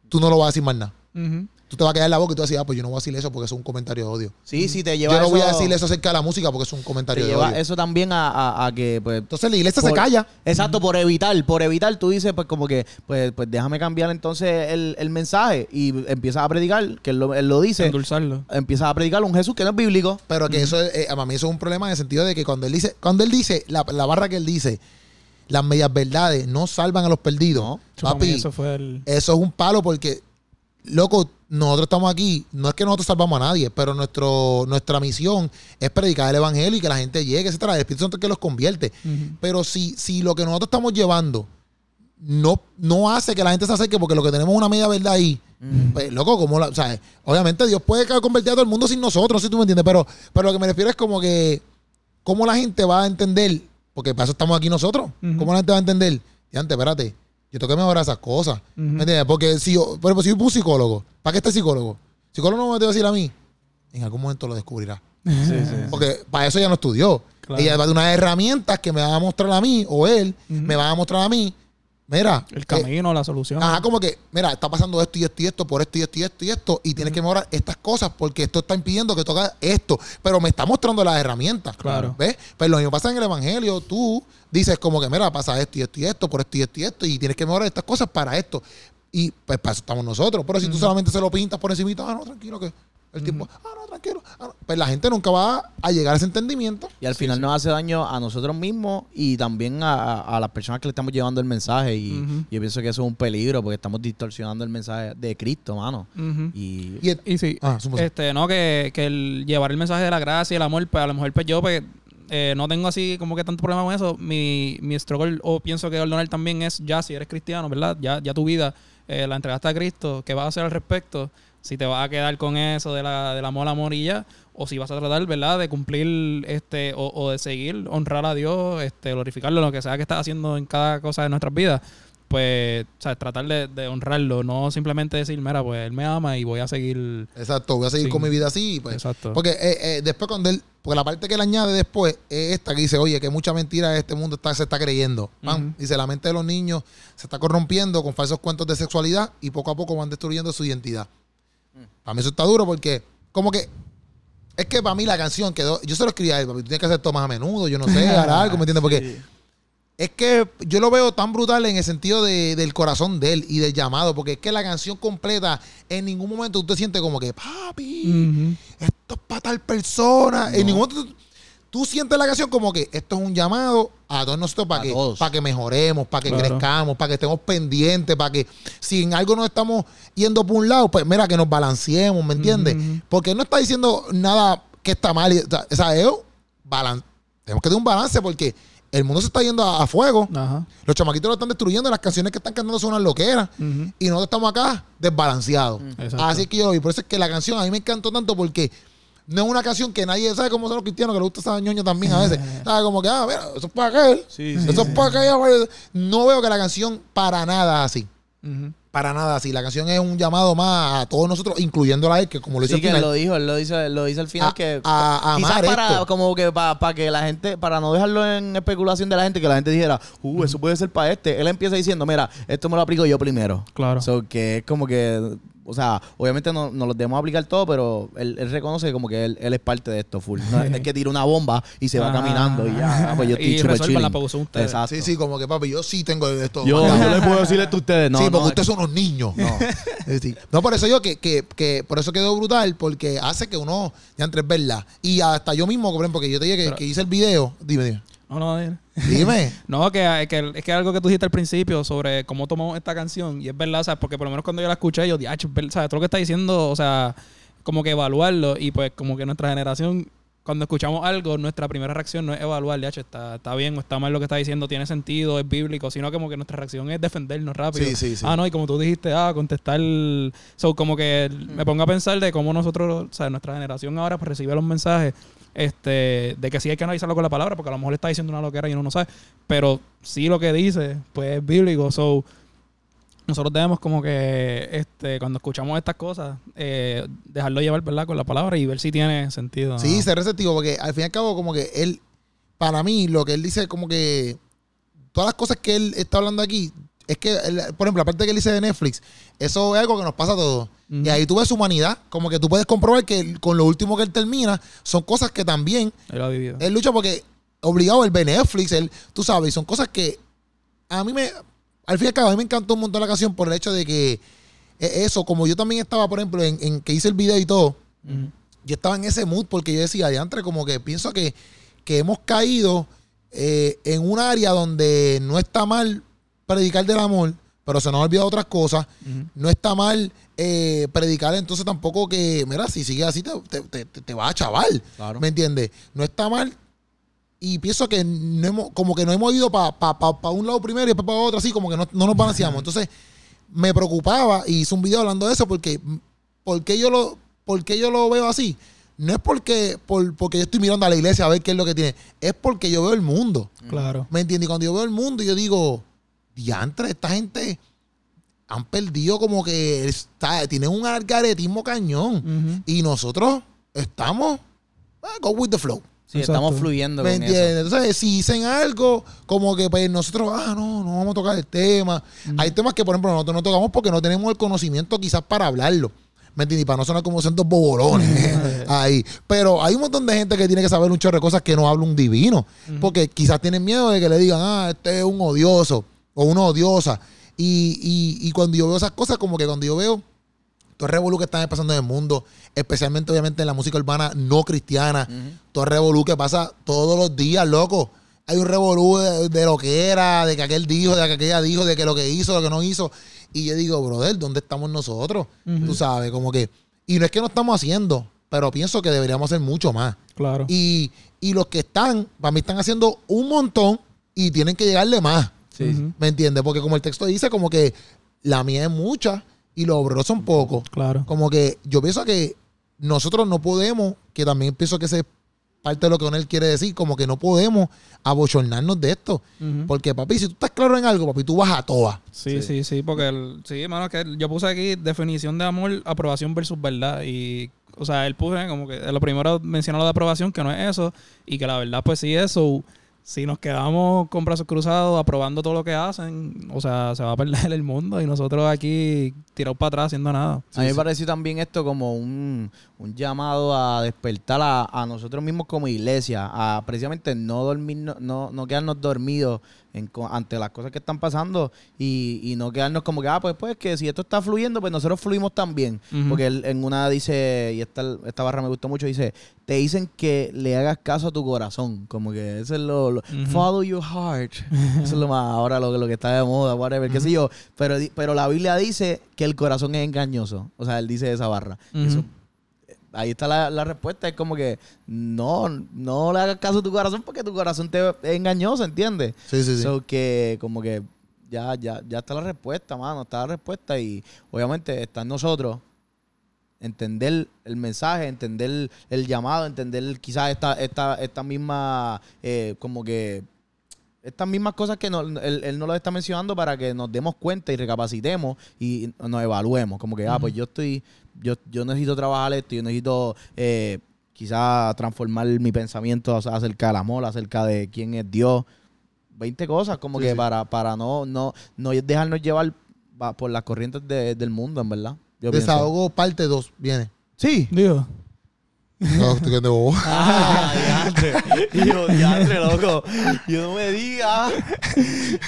tú no lo vas a decir más nada. Ujú. Tú te vas a quedar en la boca y tú vas a decir, ah, pues yo no voy a decir eso porque es un comentario de odio. Sí, sí, te lleva Yo no voy a decirle eso acerca de la música porque es un Te comentario de lleva odio. eso también a, a- a que, pues. Entonces la iglesia se por- calla. Exacto, por evitar, por evitar, tú dices, pues como que, pues, pues déjame cambiar entonces el, el mensaje y empiezas a predicar, que él lo, él lo dice, Endulzarlo. empiezas a predicar un Jesús que no es bíblico. Pero que eso, es, eh, para mí eso es un problema en el sentido de que cuando él dice, cuando él dice, la, la barra que él dice, las medias verdades no salvan a los perdidos. No. Eso para mí, Papi, eso fue el. eso es un palo porque, loco, nosotros estamos aquí, no es que nosotros salvamos a nadie, pero nuestro, nuestra misión es predicar el evangelio y que la gente llegue, etcétera. El Espíritu Santo es que los convierte. Pero si, si lo que nosotros estamos llevando no, no hace que la gente se acerque porque lo que tenemos es una media verdad ahí, pues, loco, como la, o sea, obviamente Dios puede convertir a todo el mundo sin nosotros, si tú me entiendes, pero, pero lo que me refiero es como que, ¿cómo la gente va a entender? Porque para eso estamos aquí nosotros. Ujú. ¿Cómo la gente va a entender? Y antes, espérate, yo tengo que mejorar esas cosas. ¿Me entiendes? Porque si yo, por ejemplo, si yo un psicólogo, ¿para qué este psicólogo? Psicólogo no me te va a decir a mí. En algún momento lo descubrirá. Porque para eso ya no estudió. Claro. Ella va de unas herramientas que me va a mostrar a mí, o él, me va a mostrar a mí. Mira. El eh, camino, la solución. Ajá, como que, mira, está pasando esto y esto y esto, por esto y esto y esto y esto, y tienes que mejorar estas cosas porque esto está impidiendo que toque esto, pero me está mostrando las herramientas. Claro. ¿Ves? Pero lo mismo pasa en el Evangelio, tú dices como que, mira, pasa esto y esto y esto, por esto y esto y esto, y tienes que mejorar estas cosas para esto. Y pues para eso estamos nosotros. Pero si tú solamente se lo pintas por encima, ah, no, tranquilo, que el tiempo, ah, no, tranquilo. ah, no. Pues la gente nunca va a llegar a ese entendimiento. Y al final nos hace daño a nosotros mismos y también a, a- las personas que le estamos llevando el mensaje. Y yo pienso que eso es un peligro porque estamos distorsionando el mensaje de Cristo, mano. Y, Y el- Y sí, Ah, este, no, que, que el llevar el mensaje de la gracia y el amor, pues a lo mejor pues yo pues eh, no tengo así como que tanto problema con eso. Mi, mi struggle, o pienso que Donald también es ya, si eres cristiano, ¿verdad? Ya, ya tu vida eh, la entregaste a Cristo, ¿qué vas a hacer al respecto? Si te vas a quedar con eso de la, del amor, amor y ya, o si vas a tratar, ¿verdad? De cumplir este, o, o de seguir, honrar a Dios, este, glorificarlo, lo que sea que estás haciendo en cada cosa de nuestras vidas pues, o sea, tratar de, de honrarlo, no simplemente decir, mira, pues él me ama y voy a seguir. Exacto, voy a seguir con mi vida así. Pues, Exacto. Porque eh, eh, después cuando él, porque la parte que él añade después es esta que dice, oye, que mucha mentira este mundo está, se está creyendo. Man, Ujú. Dice, la mente de los niños se está corrompiendo con falsos cuentos de sexualidad y poco a poco van destruyendo su identidad. Para mí eso está duro porque como que es que para mí la canción quedó, yo se lo escribí a él, papi, tú tienes que hacer esto más a menudo, yo no sé, hará algo, ¿me entiendes? Porque es que yo lo veo tan brutal en el sentido de- del corazón de él y del llamado, porque es que la canción completa, en ningún momento tú te sientes como que, papi, esto es para tal persona. En ningún momento tú, sientes la canción como que esto es un llamado a todos nosotros para A que, para que mejoremos, para que Claro. crezcamos, para que estemos pendientes, para que si en algo nos estamos yendo por un lado, pues mira, que nos balanceemos, ¿me entiendes? Porque él no está diciendo nada que está mal. O sea, tenemos que tener un balance porque el mundo se está yendo a, a fuego. Ajá. Los chamaquitos lo están destruyendo, las canciones que están cantando son unas loqueras. Y nosotros estamos acá desbalanceados. Así que yo lo vi. Por eso es que la canción a mí me encantó tanto porque no es una canción que nadie sabe cómo son los cristianos, que les gusta esa ñoña también a veces. ¿Sabe? Como que, ah, mira, eso es para aquel. Sí, sí, eso es para aquella. pues. No veo que la canción para nada así. Para nada así. La canción es un llamado más a todos nosotros, incluyendo a él, que como lo dice Sí, al que él final, lo dijo, él lo dice, lo dice al final A- que a- a quizás amar para esto. como que para que la gente, para no dejarlo en especulación de la gente, que la gente dijera, uh, eso puede ser para este. Él empieza diciendo, mira, esto me lo aplico yo primero. Claro. So, que es como que o sea, obviamente no, no los debemos aplicar todo, pero él, él reconoce como que él, él es parte de esto full. No es que tira una bomba y se va caminando y ya, ah, pues yo estoy Y súper resuelvan la chilling. pausa ustedes. Exacto. Sí, sí, como que papi, yo sí tengo esto. Yo, yo le puedo decir esto a ustedes. No, sí, porque no, ustedes son unos niños. No. Sí. No, por eso yo que, que, que por eso quedó brutal, porque hace que uno ya entre es verdad. Y hasta yo mismo, por ejemplo, porque yo te dije que, Pero- que hice el video. Dime, dime. No, no, dile. Dime. No, que, que es que algo que tú dijiste al principio sobre cómo tomamos esta canción, y es verdad, sea, porque por lo menos cuando yo la escuché, yo dije, ¿sabes? Todo lo que está diciendo, o sea, como que evaluarlo, y pues como que nuestra generación, cuando escuchamos algo, nuestra primera reacción no es evaluar, ya, está, está bien o está mal lo que está diciendo, tiene sentido, es bíblico, sino como que nuestra reacción es defendernos rápido. Sí, sí, sí. Ah, no, y como tú dijiste, ah, contestar. So, como que me pongo a pensar de cómo nosotros, o sea, nuestra generación ahora pues, recibe los mensajes este de que sí hay que analizarlo con la palabra, porque a lo mejor está diciendo una loquera y uno no sabe. Pero sí lo que dice, pues es bíblico. So, nosotros debemos como que este cuando escuchamos estas cosas, eh, dejarlo llevar, ¿verdad? Con la palabra y ver si tiene sentido. Sí, ser receptivo, porque al fin y al cabo, como que él, para mí, lo que él dice, como que todas las cosas que él está hablando aquí, es que, por ejemplo, la parte que él dice de Netflix, eso es algo que nos pasa a todos. Y ahí tú ves su humanidad, como que tú puedes comprobar que él- con lo último que él termina, son cosas que también Él ha vivido. él lucha porque obligado él ve Netflix, él, tú sabes, son cosas que a mí me, al fin y al cabo, a mí me encantó un montón la canción por el hecho de que eh, eso, como yo también estaba, por ejemplo, en, en que hice el video y todo, yo estaba en ese mood porque yo decía, diantre, como que pienso que, que hemos caído eh, en un área donde no está mal predicar del amor, pero se nos ha olvidado otras cosas. No está mal eh, predicar entonces tampoco que, mira, si sigues así te, te, te, te- vas a chaval. Claro. ¿Me entiendes? No está mal. Y pienso que no hemos, como que no hemos ido para pa, pa- pa un lado primero y después para otro, así como que no, no nos balanceamos. Entonces, me preocupaba y hice un video hablando de eso porque, ¿por qué yo lo, por qué yo lo veo así? No es porque, por, porque yo estoy mirando a la iglesia a ver qué es lo que tiene, es porque yo veo el mundo. Claro. ¿Me entiendes? Y cuando yo veo el mundo, yo digo, diantre, esta gente han perdido como que está, tienen un algaretismo cañón. Y nosotros estamos, ah, go with the flow. Sí, Exacto. estamos fluyendo ¿Me con entiendes? eso. Entonces, si dicen algo, como que pues nosotros, ah, no, no vamos a tocar el tema. Hay temas que, por ejemplo, nosotros no tocamos porque no tenemos el conocimiento quizás para hablarlo. ¿Me entiendes? Y para no sonar como centros bobolones ahí. Pero hay un montón de gente que tiene que saber un chorro de cosas que no habla un divino. Porque quizás tienen miedo de que le digan, ah, este es un odioso o una odiosa. Y, y, y cuando yo veo esas cosas, como que cuando yo veo todo el revolú que están pasando en el mundo, especialmente obviamente en la música urbana no cristiana, todo el revolú que pasa todos los días, loco. Hay un revolú de, de lo que era, de que aquel dijo, de que aquella dijo, de que lo que hizo, lo que no hizo. Y yo digo, brother, ¿dónde estamos nosotros? Ujú. Tú sabes, como que... Y no es que no estamos haciendo, pero pienso que deberíamos hacer mucho más. Claro. Y, y los que están, para mí están haciendo un montón y tienen que llegarle más. Sí. ¿Me entiendes? Porque como el texto dice, como que la mía es mucha y los obreros son pocos. Claro. Como que yo pienso que nosotros no podemos, que también pienso que ese es parte de lo que Onel quiere decir, como que no podemos abochornarnos de esto. Porque, papi, si tú estás claro en algo, papi, tú vas a todas. Sí, sí, sí, porque el, sí, hermano, que yo puse aquí definición de amor, aprobación versus verdad. Y, o sea, él puse como que lo primero mencionó lo de aprobación, que no es eso, y que la verdad, pues sí, eso. Si nos quedamos con brazos cruzados aprobando todo lo que hacen, o sea, se va a perder el mundo y nosotros aquí tirados para atrás haciendo nada. a mí me pareció también esto como un, un llamado a despertar a, a nosotros mismos como iglesia, a precisamente no dormir, no, no, no quedarnos dormidos en ante las cosas que están pasando y, y no quedarnos como que, ah, pues, pues, que si esto está fluyendo, pues nosotros fluimos también. Ujú. Porque él en una dice, y esta, esta barra me gustó mucho, dice, te dicen que le hagas caso a tu corazón, como que eso es lo, lo- Ujú. follow your heart. Eso es lo más ahora lo, lo que está de moda, whatever, qué sé yo. Pero, pero la Biblia dice que el corazón es engañoso. O sea, él dice esa barra. Eso- ahí está la, la respuesta. Es como que no, no le hagas caso a tu corazón porque tu corazón te es engañoso, ¿entiendes? Sí, sí, sí. So que como que ya, ya, ya está la respuesta, mano. Está la respuesta y obviamente está en nosotros entender el mensaje, entender el, el llamado, entender quizás esta, esta, esta misma, eh, como que, estas mismas cosas que no- él, él no lo está mencionando para que nos demos cuenta y recapacitemos y nos evaluemos. Como que, ah, pues yo estoy, yo, yo necesito trabajar esto, yo necesito eh, quizás transformar mi pensamiento ac- acerca del amor, acerca de quién es Dios. 20 cosas como Sí, que sí. para, para no, no, no dejarnos llevar va- por las corrientes de- del mundo, en verdad. Yo pienso. Desahogo parte 2 viene. Sí. Digo. No, estoy quedando bobo. Ah, diantre. Y yo, diantre, loco. Yo no me diga.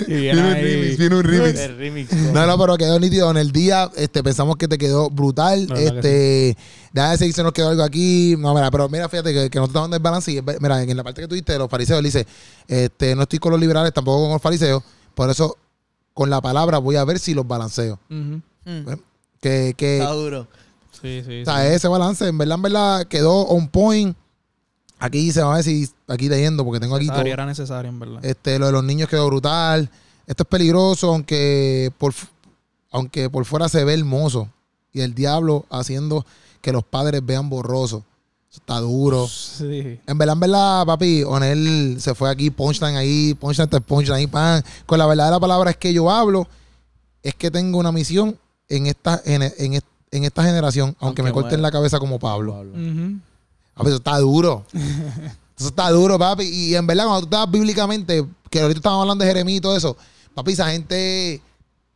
Viene un remix, viene un remix. El remix. No, no, pero quedó nítido en el día. Este, pensamos que te quedó brutal. Verdad Este, déjame si se nos quedó algo aquí. No, mira, pero mira, fíjate que, que nosotros estamos en el balance. Y, mira, en la parte que tú diste de los fariseos, él dice: este, No estoy con los liberales, tampoco con los fariseos. Por eso, con la palabra voy a ver si los balanceo. Ujú. Mm, Que, que Está duro. Sí, sí. o sea, ese balance, en verdad, en verdad, quedó on point. Aquí dice, vamos a ver si aquí leyendo, porque tengo aquí todo. Necesario, era necesario, en verdad. Este, lo de los niños quedó brutal. Esto es peligroso, aunque por, aunque por fuera se ve hermoso. Y el diablo haciendo que los padres vean borroso. Eso está duro. Sí. En verdad, en verdad, papi, Onel se fue aquí, punchline ahí, punchline tras punchline ahí, pan. Con la verdadera palabra es que yo hablo, es que tengo una misión en esta, en, en, est- en esta generación, aunque, Aunque me corten muera. la cabeza como Pablo. Ujú. Papi, eso está duro. eso está duro, papi. Y en verdad, cuando tú estabas bíblicamente, que ahorita estábamos hablando de Jeremías y todo eso, papi, esa gente,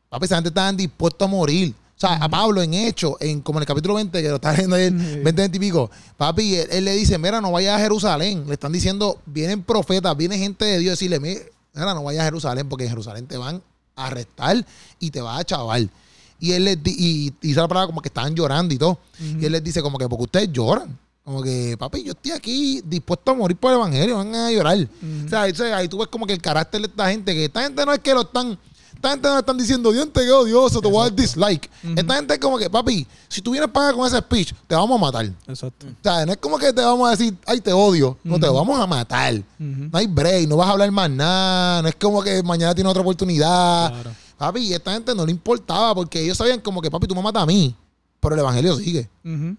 papi, esa gente estaban dispuestos a morir. O sea, a Pablo en hecho, en, como en el capítulo 20, que lo está leyendo ayer, 20, 20 y pico, papi, él, él le dice, mira, no vayas a Jerusalén. Le están diciendo, vienen profetas, viene gente de Dios, decirle, mira, no vayas a Jerusalén, porque en Jerusalén te van a arrestar y te va a chaval. Y él les di- y, y hizo la palabra como que estaban llorando y todo. Y él les dice como que porque ustedes lloran. Como que, papi, yo estoy aquí dispuesto a morir por el evangelio, van a llorar. O sea, ahí, ahí tú ves como que el carácter de esta gente, que esta gente no es que lo están, esta gente no están diciendo, Dios te quedó odioso, te voy a dar dislike. Esta gente es como que, papi, si tú vienes para con ese speech, te vamos a matar. Exacto. O sea, no es como que te vamos a decir, ay, te odio. No, te vamos a matar. No hay break, no vas a hablar más nada. No es como que mañana tiene otra oportunidad. Claro. Papi, y esta gente no le importaba porque ellos sabían como que, papi, tú me matas a mí, pero el evangelio sigue.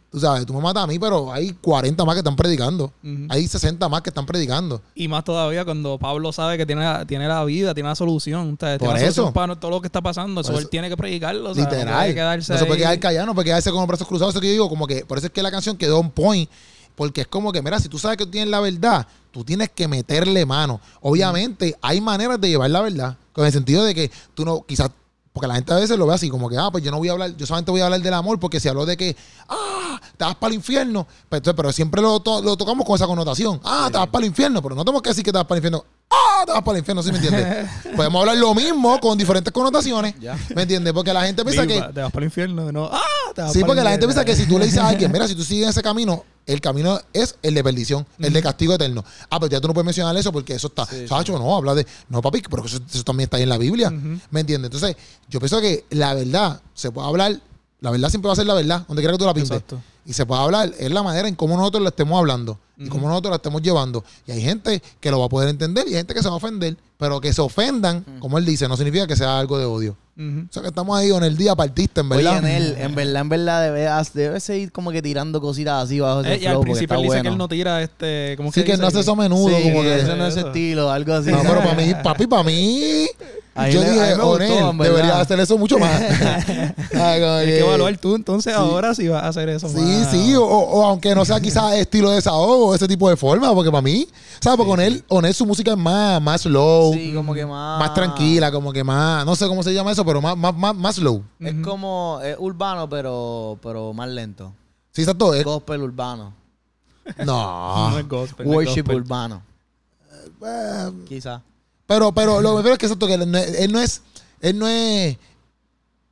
Tú sabes, tú me matas a mí, pero hay 40 más que están predicando. Hay 60 más que están predicando. Y más todavía cuando Pablo sabe que tiene, la- tiene la vida, tiene la solución. o sea, Por la solución eso. para todo lo que está pasando. Eso él tiene que predicarlo. o sea, No Literal. puede quedarse no se puede quedar callado, no puede quedarse con los brazos cruzados. Eso que yo digo, como que, por eso es que la canción quedó on point. Porque es como que, mira, si tú sabes que tú tienes la verdad, tú tienes que meterle mano. Obviamente, hay maneras de llevar la verdad. Con el sentido de que tú no, quizás, porque la gente a veces lo ve así, como que, ah, pues yo no voy a hablar, yo solamente voy a hablar del amor, porque si habló de que, ah, te vas para el infierno, pero, entonces, pero siempre lo, to- lo tocamos con esa connotación. Ah, te vas para el infierno, pero no tenemos que decir que te vas para el infierno. Ah, te vas para el infierno, ¿sí me entiendes? Podemos hablar lo mismo con diferentes connotaciones. Ya. ¿Me entiendes? Porque la gente piensa que. Te vas para el infierno. No. ¡Ah! Te vas Sí, para porque la gente infierno. piensa que si tú le dices a alguien, mira, si tú sigues ese camino, el camino es el de perdición, el de castigo eterno. Ah, pero ya tú no puedes mencionar eso porque eso está. Sacho, no, habla de. No, papi, pero eso, eso también está ahí en la Biblia. ¿Me entiendes? Entonces, yo pienso que la verdad se puede hablar. La verdad siempre va a ser la verdad, donde quiera que tú la pintes. Exacto. Y se puede hablar, es la manera en cómo nosotros lo estemos hablando y cómo nosotros lo estemos llevando. Y hay gente que lo va a poder entender y hay gente que se va a ofender, pero que se ofendan, como él dice, no significa que sea algo de odio. O sea que estamos ahí en el día partiste, en Oye, verdad. en él, en verdad, en verdad, debes, debes seguir como que tirando cositas así bajo ese Eh, y al principio él dice que él no tira este. ¿cómo Sí, que dice? no hace eso a menudo, Sí, como que que. ese no es Eso. estilo, algo así. No, pero para mí, papi, para mí. Yo a dije, Onel, verdad. debería hacer eso mucho más. Ay, como Tienes que- que evaluar tú entonces ahora si vas a hacer eso. Sí, más. Sí, o, o aunque no sea quizás estilo de desahogo, ese tipo de forma, porque para mí, ¿sabes? Porque con él, Onel su música es más, más slow, Sí, como que más... más tranquila, como que más, no sé cómo se llama eso, pero más, más, más, más slow. Es como es urbano, pero, pero más lento. Sí, exacto. es- Gospel urbano. no. No es gospel. no es Worship gospel. urbano. Eh, Quizá. Pero, pero lo que refiero es que exacto, que él no es, él no es, él no es,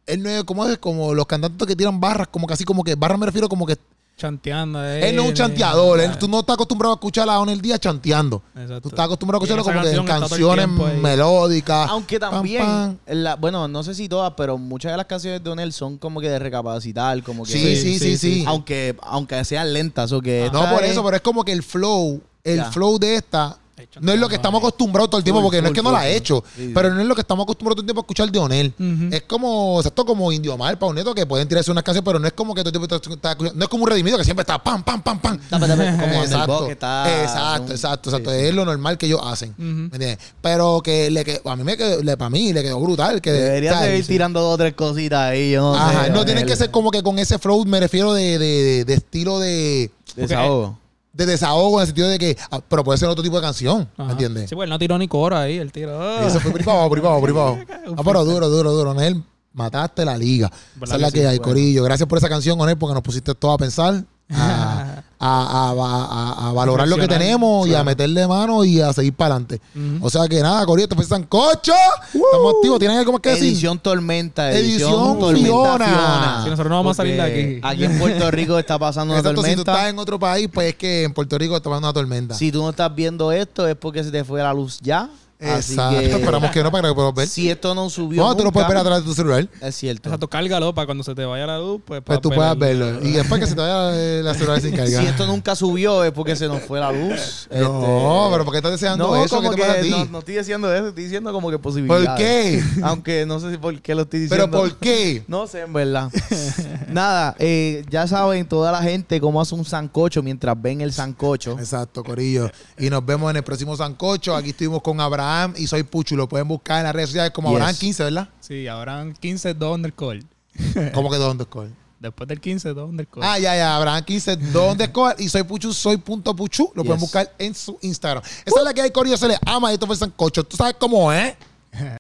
él no es, como es? Como los cantantes que tiran barras, como que así, como que barras me refiero como que Chanteando. eh, él no es un chanteador, él- tú no estás acostumbrado a escuchar a Onel Díaz chanteando. Exacto. Tú estás acostumbrado a escucharlo como que en el canciones melódicas. Aunque también, pam. en la- bueno, no sé si todas, pero muchas de las canciones de Onel son como que de recapacitar, como que... Sí, sí, sí, sí. Aunque, aunque sean lentas o que... No por es- eso, pero es como que el flow, el Ya. flow de esta no es lo que estamos acostumbrados todo el tiempo, Full, porque no es full, que no la he hecho, pero no es lo que estamos acostumbrados todo el tiempo a escuchar de Onel. Es como, exacto, como Indio Mar, Pauneto, que pueden tirarse unas canciones, pero no es como que todo el tiempo escuchando- no es como un redimido que siempre está pam, pam, pam, pam. Exacto, que está- exacto, un- exacto, exacto. sí. Es lo normal que ellos hacen. Ujú. ¿Me entiendes? Pero que le quedó, a mí me quedó, le, para mí le quedó brutal. Que, Deberías o sea, de ir tirando dos o tres cositas ahí, yo no Ajá, sé. no tienen que ser como que con ese flow, me refiero de, de, de- de estilo de, Desahogo. De desahogo, en el sentido de que, ah, pero puede ser otro tipo de canción, ¿me Ajá. entiendes? Sí, pues él no tiró ni coro ahí. Él tiró. Y eso fue privado, privado, privado. Ah, pero duro, duro, duro. Él, mataste la liga. ¿Verdad Esa es la que hay. Corillo. Gracias por esa canción, Onel, porque nos pusiste todo a pensar, a, a- a- a- a valorar lo que tenemos y a meterle mano y a seguir para adelante. O sea que nada, Corillo, esto fue Sancocho. Estamos activos. ¿Tienen algo más que decir? Edición Tormenta, edición, Edición Tormenta Fiona. Fiona. Sí, nosotros no vamos a salir de Porque aquí. Aquí en Puerto Rico está pasando una Exacto, si tú estás tormenta. en otro país, pues es que en Puerto Rico está pasando una tormenta. Si tú no estás viendo esto es porque se te fue la luz ya. Así Exacto. que Esperamos que no para que lo podamos ver. si esto no subió No, tú lo puedes ver a través de tu celular. es cierto. Exacto, cárgalo para cuando se te vaya la luz, pues, Pues tú puedas verlo. Y después que se te vaya eh, la celular sin carga. Si esto nunca subió es porque se nos fue la luz. No, Este, pero ¿por qué estás deseando no, eso? como ¿Qué te pasa a que ti? no, no estoy diciendo eso, estoy diciendo como que posibilidades. ¿Por qué? Aunque no sé si por qué lo estoy diciendo. ¿Pero por qué? No sé, en verdad. Nada, eh, ya saben toda la gente cómo hace un sancocho mientras ven el sancocho. Exacto, Corillo. Y nos vemos en el próximo Sancocho. Aquí estuvimos con Abraham y soy Puchu. Lo pueden buscar en las redes sociales como Yes. Abraham 15, ¿verdad? Sí, habrán 15 dos underscore. ¿Cómo que dos underscore? Después del 15, dos underscore. Ah, ya, ya. Abraham 15, dos underscore. Y soy Puchu, soy punto Puchu. Lo pueden Yes. buscar en su Instagram. Esa es la que hay, Corillo. Se le ama. Y esto fue Sancocho. ¿Tú sabes cómo es?